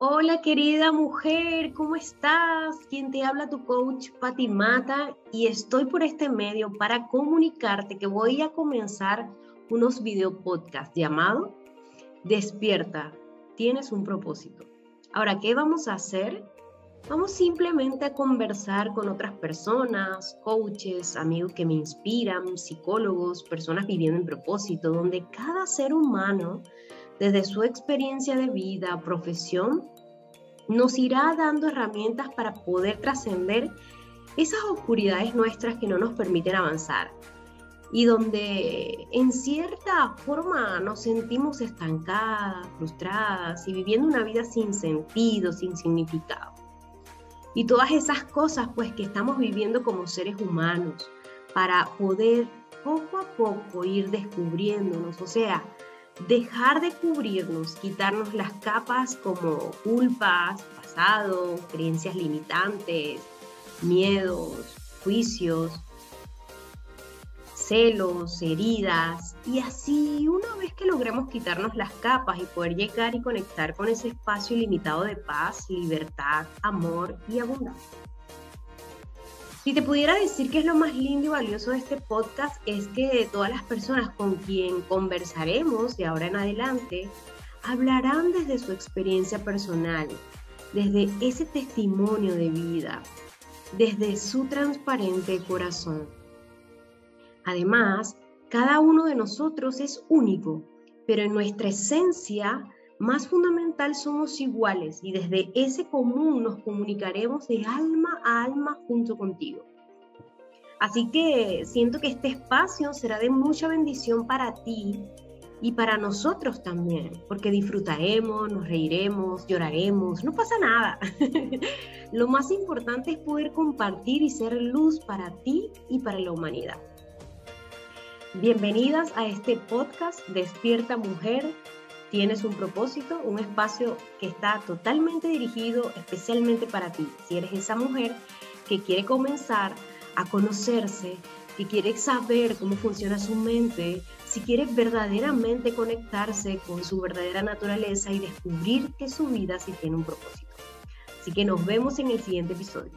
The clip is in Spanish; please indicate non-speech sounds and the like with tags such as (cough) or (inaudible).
Hola querida mujer, ¿cómo estás? Quien te habla tu coach Pati Mata y estoy por este medio para comunicarte que voy a comenzar unos video podcast llamado Despierta, tienes un propósito. Ahora, ¿qué vamos a hacer? Vamos simplemente a conversar con otras personas, coaches, amigos que me inspiran, psicólogos, personas viviendo en propósito, donde cada ser humano desde su experiencia de vida, profesión, nos irá dando herramientas para poder trascender esas oscuridades nuestras que no nos permiten avanzar y donde en cierta forma nos sentimos estancadas, frustradas y viviendo una vida sin sentido, sin significado. Y todas esas cosas pues que estamos viviendo como seres humanos para poder poco a poco ir descubriéndonos, o sea, dejar de cubrirnos, quitarnos las capas como culpas, pasado, creencias limitantes, miedos, juicios, celos, heridas, y así una vez que logremos quitarnos las capas y poder llegar y conectar con ese espacio ilimitado de paz, libertad, amor y abundancia. Si te pudiera decir que es lo más lindo y valioso de este podcast, es que todas las personas con quien conversaremos de ahora en adelante hablarán desde su experiencia personal, desde ese testimonio de vida, desde su transparente corazón. Además, cada uno de nosotros es único, pero en nuestra esencia más fundamental somos iguales y desde ese común nos comunicaremos de alma a alma junto contigo. Así que siento que este espacio será de mucha bendición para ti y para nosotros también, porque disfrutaremos, nos reiremos, lloraremos, no pasa nada. (laughs) Lo más importante es poder compartir y ser luz para ti y para la humanidad. Bienvenidas a este podcast Despierta Mujer tienes un propósito, un espacio que está totalmente dirigido especialmente para ti. Si eres esa mujer que quiere comenzar a conocerse, que quiere saber cómo funciona su mente, si quiere verdaderamente conectarse con su verdadera naturaleza y descubrir que su vida sí tiene un propósito. Así que nos vemos en el siguiente episodio.